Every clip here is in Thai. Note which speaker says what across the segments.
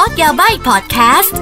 Speaker 1: อร์สยาใบพอดแคสต์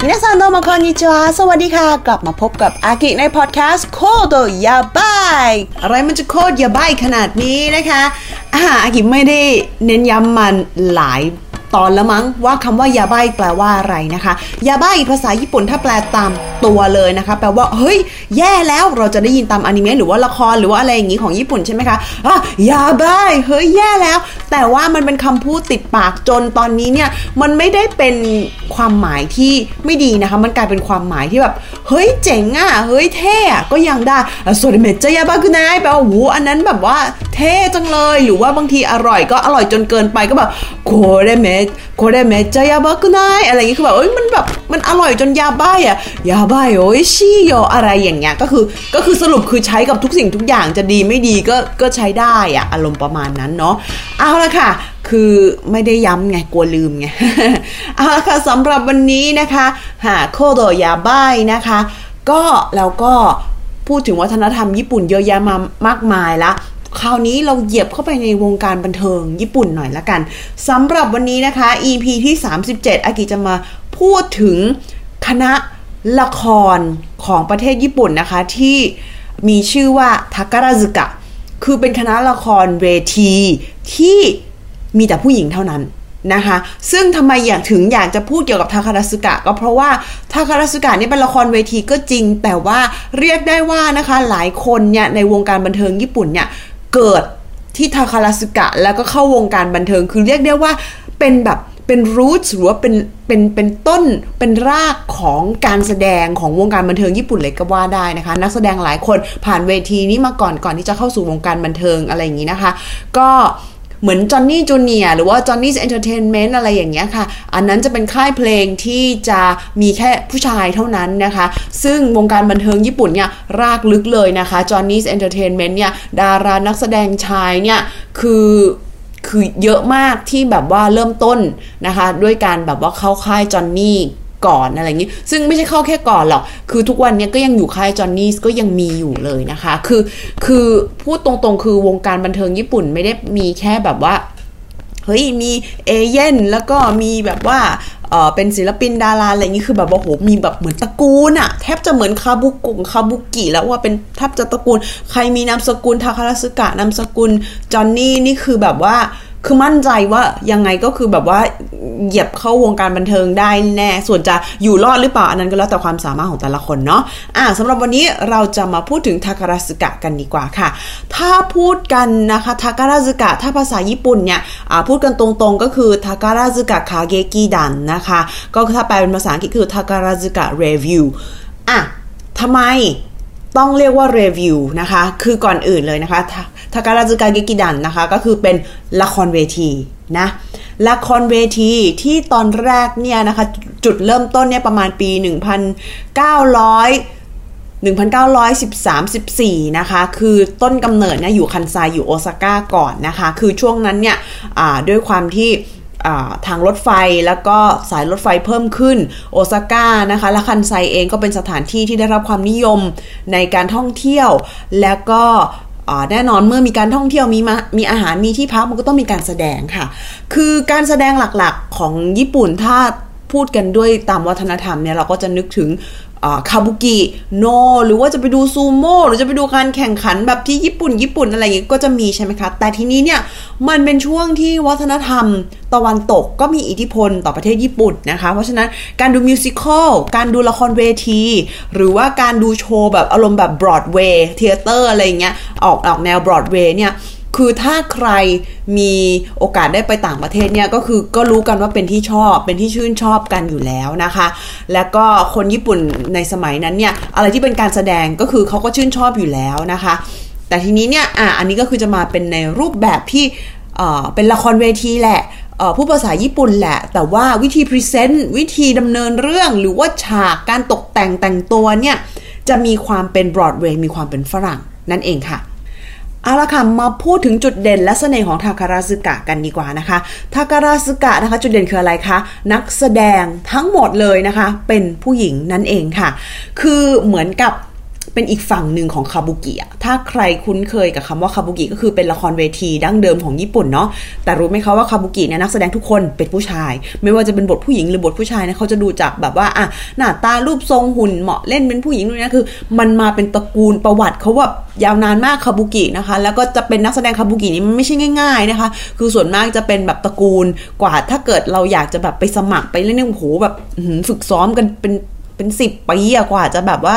Speaker 2: มินาซันโดมาคอนนิจวาสวัสดีค่ะ กลับมาพบกับอากิในพอดแคสต์โคโดยาบายอะไรมันจะโคตรยาบายขนาดนี้นะคะอาอากิไม่ได้เน้นย้ำมันหลาย ตอนแล้วมั้งว่าคำว่ายาบ้าแปลว่าอะไรนะคะยาบ้าภาษาญี่ปุ่นถ้าแปลตามตัวเลยนะคะ แปลว่าเฮ้ย แย่แล้วเราจะได้ยินตามอนิเมะหรือว่าละครหรือว่าอะไรอย่างนี้ของญี่ปุ่นใช่ไหมคะอะยาบ้าเฮ้ยแย่แล้ว แต่ว่ามันเป็นคำพูดติดปากจนตอนนี้เนี่ยมันไม่ได้เป็นความหมายที่ไม่ดีนะคะ มันกลายเป็นความหมายที่แบบเฮ้ยเจ๋งอะเฮ้ยเท่อะก็ยังได้โซเดเมจะยาบ้ากุนายแปลว่าโอ้อันนั้นแบบว่าเท่จังเลยหรือว่าบางทีอร่อยก็อร่อยจนเกินไปก็แบบโคเรเมคเรเมจะยาบากุนายอะไรอย่างงี้คือแบบเอ้ยมันแบบมันอร่อยจนยาบ้าอะยาบ้าโอ้ยชีโยอะไรอย่างเงี้ยก็คือก็คือสรุปคือใช้กับทุกสิ่งทุกอย่างจะดีไม่ดีก็ก็ใช้ได้อะอารมณ์ประมาณนั้นเนาะเอาละค่ะ คือไม่ได้ย้ำไงกลัวลืมไงเอาละค่ะสำหรับวันนี้นะคะหาโคโดยาบ้ายนะคะ ก็แล้วก็พูดถึงวัฒนธรรมญี่ปุ่นเยอะแยะมามากมายละ คราวนี้เราเหยียบเข้าไปในวงการบันเทิงญี่ปุ่นหน่อยละกันสำหรับวันนี้นะคะ EP ที่ 37 อากิจะมาพูดถึงคณะละครของประเทศญี่ปุ่นนะคะ ที่มีชื่อว่าทาการาซึกะ คือเป็นคณะละครเวทีที่มีแต่ผู้หญิงเท่านั้นนะคะ ซึ่งทำไมอยากถึงอยากจะพูดเกี่ยวกับทาคาราสึกะ ก็เพราะว่าทาคาราสึกะนี่เป็นละครเวทีก็จริง แต่ว่าเรียกได้ว่านะคะหลายคนเนี่ยในวงการบันเทิงญี่ปุ่นเนี่ย เกิดที่ Takarazuka แล้วก็เข้าวงการบันเทิงคือเรียกได้ว่าเป็นแบบเป็น root หรือว่าเป็นเป็นเป็นต้นเป็นรากของการแสดงของวงการบันเทิงญี่ปุ่นเลยก็ว่าได้นะคะ นักแสดงหลายคนผ่านเวทีนี้มาก่อนก่อนที่จะเข้าสู่วงการบันเทิงอะไรอย่างนี้นะคะ ก็ เหมือน Johnny's Junior หรือว่า Johnny Entertainment อะไรอย่างเงี้ยค่ะ อันนั้นจะเป็นค่ายเพลงที่จะมีแค่ผู้ชายเท่านั้นนะคะ ซึ่งวงการบันเทิงญี่ปุ่นเนี่ยรากลึกเลยนะคะ Johnny Entertainment เนี่ยดารานักแสดงชายเนี่ยคือคือเยอะมากที่แบบว่าเริ่มต้นนะคะ ด้วยการแบบว่าเข้าค่าย Johnny ก่อนอะไรอย่างนี้ ซึ่งไม่ใช่เข้าแค่ก่อนหรอก คือทุกวันนี้ก็ยังอยู่ค่าย Johnny ก็ยังมีอยู่เลยนะคะ คือคือพูดตรงๆ คือวงการบันเทิงญี่ปุ่นไม่ได้มีแค่แบบว่าเฮ้ยมีเอเย่นแล้วก็มีแบบว่าเออเป็นศิลปินดาราอะไรอย่างนี้คือแบบว่าโหมีแบบเหมือนตระกูลอะแทบจะเหมือนคาบุกิคาบุกิแล้วว่าเป็นแทบจะตระกูล ใครมีนามสกุลทาคาราสึกะนามสกุลจอห์นนี่นี่คือแบบว่า คือมั่นใจว่ายังไงก็คือแบบว่าเหยียบเข้าวงการบันเทิงได้แน่ ส่วนจะอยู่รอดหรือเปล่าอันนั้นก็แล้วแต่ความสามารถของแต่ละคนเนาะอ่าสำหรับวันนี้เราจะมาพูดถึงทาการาสึกะกันดีกว่าค่ะ ถ้าพูดกันนะคะทาการาสึกะถ้าภาษาญี่ปุ่นเนี่ยพูดกันตรงๆก็คือทาการาสึกะคาเกกิดันนะคะ ก็ถ้าแปลเป็นภาษาอังกฤษคือทาการาสึกะเรวิวอะทำไม ต้องเรียกว่าเรวิวนะคะ คือก่อนอื่นเลยนะคะทาการาซึกาเกกิดันนะคะ ก็คือเป็นละครเวทีนะละครเวทีที่ตอนแรกเนี่ยนะคะ จุดเริ่มต้นเนี่ยประมาณปี 1900 1913-14 นะคะ คือต้นกำเนิดเนี่ยอยู่คันไซอยู่โอซาก้าก่อนนะคะ คือช่วงนั้นเนี่ยด้วยความที่ ทางรถไฟแล้วก็สายรถไฟเพิ่มขึ้นโอซาก้านะคะและคันไซเองก็เป็นสถานที่ที่ได้รับความนิยมในการท่องเที่ยว แล้วก็แน่นอนเมื่อมีการท่องเที่ยวมีมามีอาหารมีที่พักมันก็ต้องมีการแสดงค่ะ คือการแสดงหลักๆของญี่ปุ่นถ้าพูดกันด้วยตามวัฒนธรรมเนี่ยเราก็จะนึกถึง คาบุกิโนหรือว่าจะไปดูซูโม่หรือจะไปดูการแข่งขันแบบที่ญี่ปุ่น ญี่ปุ่นอะไรอย่างเงี้ยก็จะมีใช่ไหมคะ แต่ทีนี้เนี่ยมันเป็นช่วงที่วัฒนธรรมตะวันตกก็มีอิทธิพลต่อประเทศญี่ปุ่นนะคะ เพราะฉะนั้นการดู musical การดูละครเวที หรือว่าการดูโชว์แบบอารมณ์แบบ Broadway theater อะไรเงี้ยออกออกแนวบรอดเวย์เนี่ย คือถ้าใครมีโอกาสได้ไปต่างประเทศเนี่ยก็คือก็รู้กันว่าเป็นที่ชอบเป็นที่ชื่นชอบกันอยู่แล้วนะคะ แล้วก็คนญี่ปุ่นในสมัยนั้นเนี่ยอะไรที่เป็นการแสดงก็คือเขาก็ชื่นชอบอยู่แล้วนะคะ แต่ทีนี้เนี่ยอะอันนี้ก็คือจะมาเป็นในรูปแบบที่เอ่อเป็นละครเวทีแหละพูดภาษาญี่ปุ่นแหละ แต่ว่าวิธี present วิธีดำเนินเรื่องหรือว่าฉากการตกแต่งแต่งตัวเนี่ยจะมีความเป็นบรอดเวย์มีความเป็นฝรั่งนั่นเองค่ะ เอาละค่ะมาพูดถึงจุดเด่นและเสน่ห์ของ Takarazuka กันดีกว่านะคะ Takarazuka นะคะจุดเด่นคืออะไรคะนักแสดงทั้งหมดเลยนะคะ เป็นผู้หญิงนั่นเองค่ะ คือเหมือนกับ เป็นอีกฝั่งหนึ่งของคาบุกิอะถ้าใครคุ้นเคยกับคำว่าคาบุกิก็คือเป็นละครเวทีดั้งเดิมของญี่ปุ่นเนาะแต่รู้ไหมคะว่าคาบุกิเนี่ยนักแสดงทุกคนเป็นผู้ชาย ไม่ว่าจะเป็นบทผู้หญิงหรือบทผู้ชายนะเขาจะดูจากแบบว่าอะหน้าตารูปทรงหุ่นเหมาะเล่นเป็นผู้หญิงนู่นนี่คือ มันมาเป็นตระกูลประวัติเขาแบบยาวนานมากคาบุกินะคะ แล้วก็จะเป็นนักแสดงคาบุกินี่มันไม่ใช่ง่าย ๆนะคะ คือส่วนมากจะเป็นแบบตระกูลกว่าถ้าเกิดเราอยากจะแบบไปสมัครไปเล่นเนี่ยโอ้โหแบบฝึกซ้อมกันเป็น เป็นสิบปีกว่าจะแบบว่า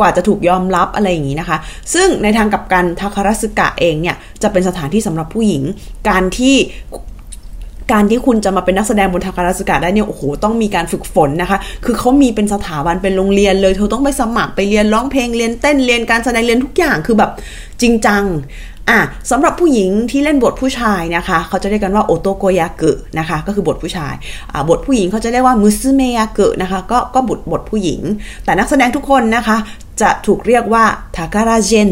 Speaker 2: กว่าจะถูกยอมรับอะไรอย่างนี้นะคะ ซึ่งในทางกับการทาคารัสกะเองเนี่ยจะเป็นสถานที่สำหรับผู้หญิง การที่การที่คุณจะมาเป็นนักแสดงบนทาคาราสกะได้เนี่ยโอ้โหต้องมีการฝึกฝนนะคะ คือเขามีเป็นสถาบันเป็นโรงเรียนเลย เธอต้องไปสมัครไปเรียนร้องเพลงเรียนเต้นเรียนการแสดงเรียนทุกอย่างคือแบบจริงจัง อะสำหรับผู้หญิงที่เล่นบทผู้ชายนะคะ เขาจะเรียกกันว่าโอโตโกยาเกะนะคะ ก็คือบทผู้ชายอ่าบทผู้หญิงเขาจะเรียกว่ามุซึเมยาเกะนะคะ ก็ก็บทบทผู้หญิง แต่นักแสดงทุกคนนะคะ จะถูกเรียกว่าทาการาเจน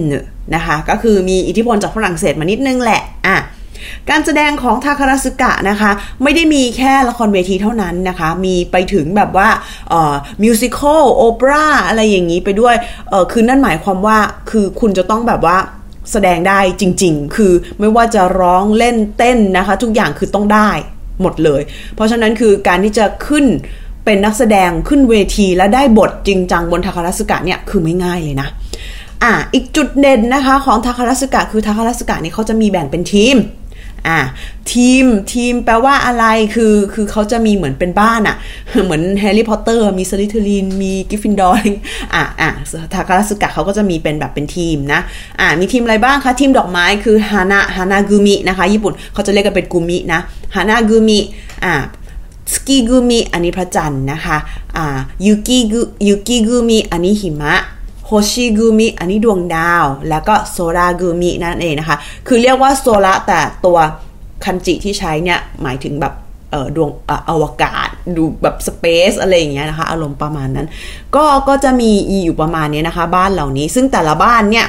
Speaker 2: นะคะ ก็คือมีอิทธิพลจากฝรั่งเศสมานิดนึงแหละอะการแสดงของทาคาราสึกะนะคะ ไม่ได้มีแค่ละครเวทีเท่านั้นนะคะ มีไปถึงแบบว่ามิวสิควลโอเปร่าอะไรอย่างนี้ไปด้วยคือนั่นหมายความว่าคือคุณจะต้องแบบว่า แสดงได้จริง ๆ คือไม่ว่าจะร้องเล่นเต้นนะคะ ทุกอย่างคือต้องได้หมดเลย เพราะฉะนั้นคือการที่จะขึ้นเป็นนักแสดงขึ้นเวทีและได้บทจริงจังบน Takarazuka เนี่ยคือไม่ง่ายเลยนะอะอีกจุดเด่นนะคะของ Takarazuka คือ Takarazuka นี่เขาจะมีแบ่งเป็นทีม อะทีมทีมแปลว่าอะไรคือคือเขาจะมีเหมือนเป็นบ้านอะ่ะ เหมือน Harry Potter มีสลิทลินมี Gryffindor อะอะทาคารสึกะเขาก็จะมีเป็นแบบเป็นทีมนะอะมีทีมอะไรบ้างคะ ทีมดอกไม้คือฮานาฮานากุมินะคะญี่ปุ่นเขาจะเรียกกันเป็นกุมินะฮานากุมิอะสกีกุมิอันนี้พระจันทร์นะคะอ่ายูกิกุยูกิกุมิอันนี้หิมะ โฮชิกุมิอันนี้ดวงดาว แล้วก็โซรากุมินั่นเองนะคะ คือเรียกว่าโซระแต่ตัวคันจิที่ใช้เนี่ย หมายถึงแบบดวงอวกาศดูแบบสเปซอะไรอย่างเงี้ยนะคะ อารมณ์ประมาณนั้น ก็ก็จะมีอยู่ประมาณนี้นะคะ บ้านเหล่านี้ซึ่งแต่ละบ้านเนี่ย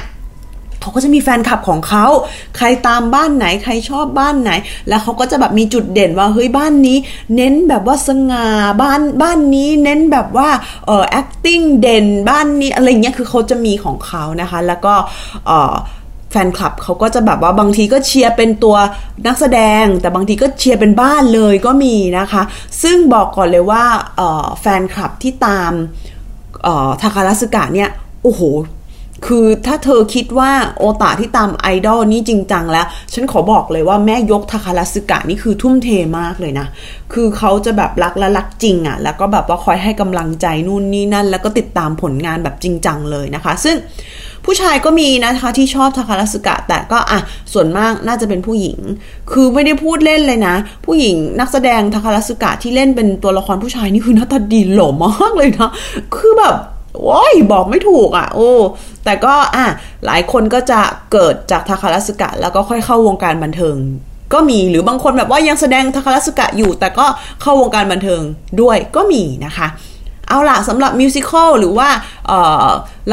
Speaker 2: เขาก็จะมีแฟนคลับของเขา ใครตามบ้านไหนใครชอบบ้านไหน แล้วเขาก็จะแบบมีจุดเด่นว่าเฮ้ยบ้านนี้ เน้นแบบว่าสง่าบ้านบ้านนี้เน้นแบบว่าเอ่อ acting เด่นบ้านนี้อะไรเงี้ยคือเขาจะมีของเขานะคะ แล้วก็เอ่อแฟนคลับเขาก็จะแบบว่าบางทีก็เชียร์เป็นตัวนักแสดง แต่บางทีก็เชียร์เป็นบ้านเลยก็มีนะคะ ซึ่งบอกก่อนเลยว่าแฟนคลับที่ตามทาคาราสึกะเนี่ย โอ้โห คือถ้าเธอคิดว่าโอตาที่ตามไอดอลนี่จริงจังแล้ว ฉันขอบอกเลยว่าแม่ยกทาคาราสึกะนี่คือทุ่มเทมากเลยนะ คือเขาจะแบบรักและรักจริงอะ่ะ แล้วก็แบบว่าคอยให้กำลังใจนู่นนี่นั่น แล้วก็ติดตามผลงานแบบจริงจังเลยนะคะ ซึ่งผู้ชายก็มีนะคะที่ชอบทาคาราสึกะ แต่ก็อะส่วนมากน่าจะเป็นผู้หญิง คือไม่ได้พูดเล่นเลยนะ ผู้หญิงนักแสดงทาคาราสึกะที่เล่นเป็นตัวละครผู้ชายนี่คือหน้าตาดีหล่อมากเลยนะคือแบบ โอ้ยบอกไม่ถูกอะ โอ้ แต่ก็อะหลายคนก็จะเกิดจากทาคารัสกะ แล้วก็ค่อยเข้าวงการบันเทิง ก็มีหรือบางคนแบบว่ายังแสดงทาคารัสกะอยู่ แต่ก็เข้าวงการบันเทิงด้วยก็มีนะคะ เอาล่ะสำหรับมิวสิควลหรือว่า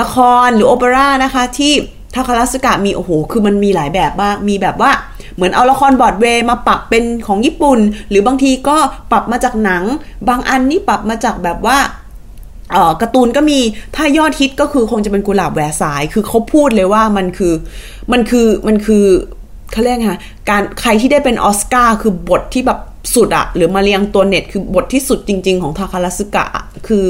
Speaker 2: ละครหรือโอเปร่านะคะที่ทาคารัสกะมีโอ้โห คือมันมีหลายแบบมาก มีแบบว่าเหมือนเอาละครบอดเวย์มาปรับเป็นของญี่ปุ่น หรือบางทีก็ปรับมาจากหนัง บางอันนี่ปรับมาจากแบบว่า การ์ตูนก็มีถ้ายอดฮิตก็คือคงจะเป็นกุหลาบแหวสาย คือเขาพูดเลยว่ามันคือมันคือมันคือเขาเรียกไงการใครที่ได้เป็นออสการ์คือบทที่แบบสุดอะหรือ Marie Antoinette คือบทที่สุดจริง ๆ ของ Takarazuka คือ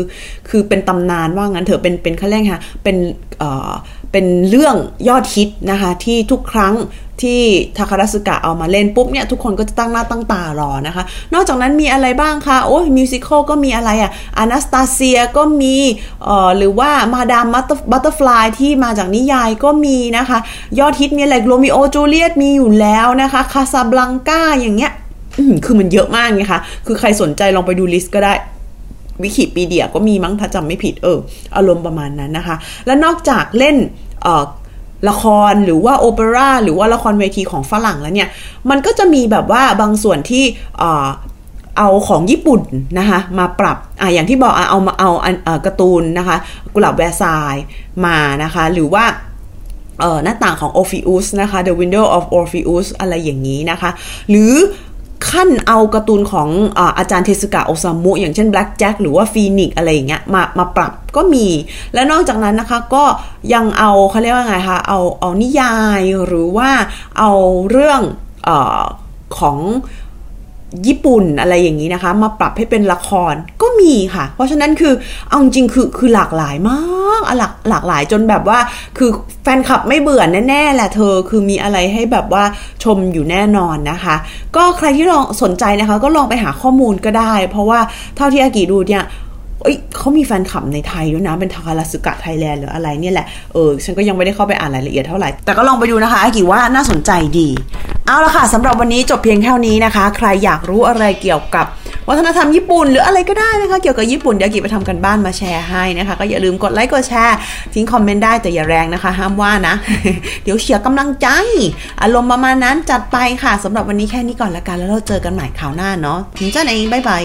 Speaker 2: คือเป็นตำนานว่างั้นเถอะเป็นเป็นเขาเรียกไงเป็นเอ่อ เป็นเรื่องยอดฮิตนะคะ ที่ทุกครั้งที่ Takarazuka เอามาเล่นปุ๊บเนี่ยทุกคนก็จะตั้งหน้าตั้งตารอนะคะ นอกจากนั้นมีอะไรบ้างคะ โอ้ย musical ก็มีอะไรอะ Anastasia ก็มีเอ่อหรือว่า Madame Butterfly ที่มาจากนิยายก็มีนะคะ ยอดฮิตมีอะไร Romeo Juliet มีอยู่แล้วนะคะ Casablanca อย่างเงี้ยคือมันเยอะมากไงคะคือใครสนใจลองไปดู list ก็ได้ วิกิปีเดียก็มีมั้งถ้าจำไม่ผิดเออ อารมณ์ประมาณนั้นนะคะ และนอกจากเล่นละครหรือว่าโอเปร่าหรือว่าละครเวทีของฝรั่งแล้วเนี่ย มันก็จะมีแบบว่าบางส่วนที่เอาของญี่ปุ่นนะคะมาปรับอ่าอย่างที่บอกเอามาเอาการ์ตูนนะคะ กุหลาบแวร์ซายมานะคะ หรือว่าหน้าต่างของ Orpheus นะคะ The Window of Orpheus อะไรอย่างนี้นะคะ หรือ ขั้นเอาการ์ตูนของอาอาจารย์เทสกะโอซามุ อย่างเช่น Black Jack หรือว่าฟีนิกอะไรอย่างเงี้ยมามาปรับก็มี และนอกจากนั้นนะคะก็ยังเอาเขาเรียกว่าไงคะเอาเอานิยายหรือว่าเอาเรื่องอของ ญี่ปุ่นอะไรอย่างนี้นะคะ มาปรับให้เป็นละครก็มีค่ะ เพราะฉะนั้นคือเอาจริงคือคือหลากหลายมากอะหลากหลากหลายจนแบบว่า คือแฟนคลับไม่เบื่อแน่ๆแหละเธอคือมีอะไรให้แบบว่าชมอยู่แน่นอนนะคะ ก็ใครที่ลองสนใจนะคะ ก็ลองไปหาข้อมูลก็ได้ เพราะว่าเท่าที่อากิดูเนี่ยเอ้ยเขามีแฟนคลับในไทยด้วยนะ เป็นทาราสึกะไทยแลนด์หรืออะไรเนี่ยแหละ เออ ฉันก็ยังไม่ได้เข้าไปอ่านรายละเอียดเท่าไหร่ แต่ก็ลองไปดูนะคะอากิว่าน่าสนใจดี เอาละค่ะสำหรับวันนี้จบเพียงเท่านี้นะคะ ใครอยากรู้อะไรเกี่ยวกับวัฒนธรรมญี่ปุ่นหรืออะไรก็ได้นะคะ เกี่ยวกับญี่ปุ่นเดี๋ยวกิไปทำกันบ้านมาแชร์ให้นะคะ ก็อย่าลืมกดไลค์กดแชร์ทิ้งคอมเมนต์ได้แต่อย่าแรงนะคะ ห้ามว่านะ เดี๋ยวเสียกำลังใจ อารมณ์ประมาณนั้นจัดไปค่ะสำหรับวันนี้แค่นี้ก่อนละกันแล้วเราเจอกันใหม่คราวหน้าเนาะถึงเจ้าเองบ๊ายบาย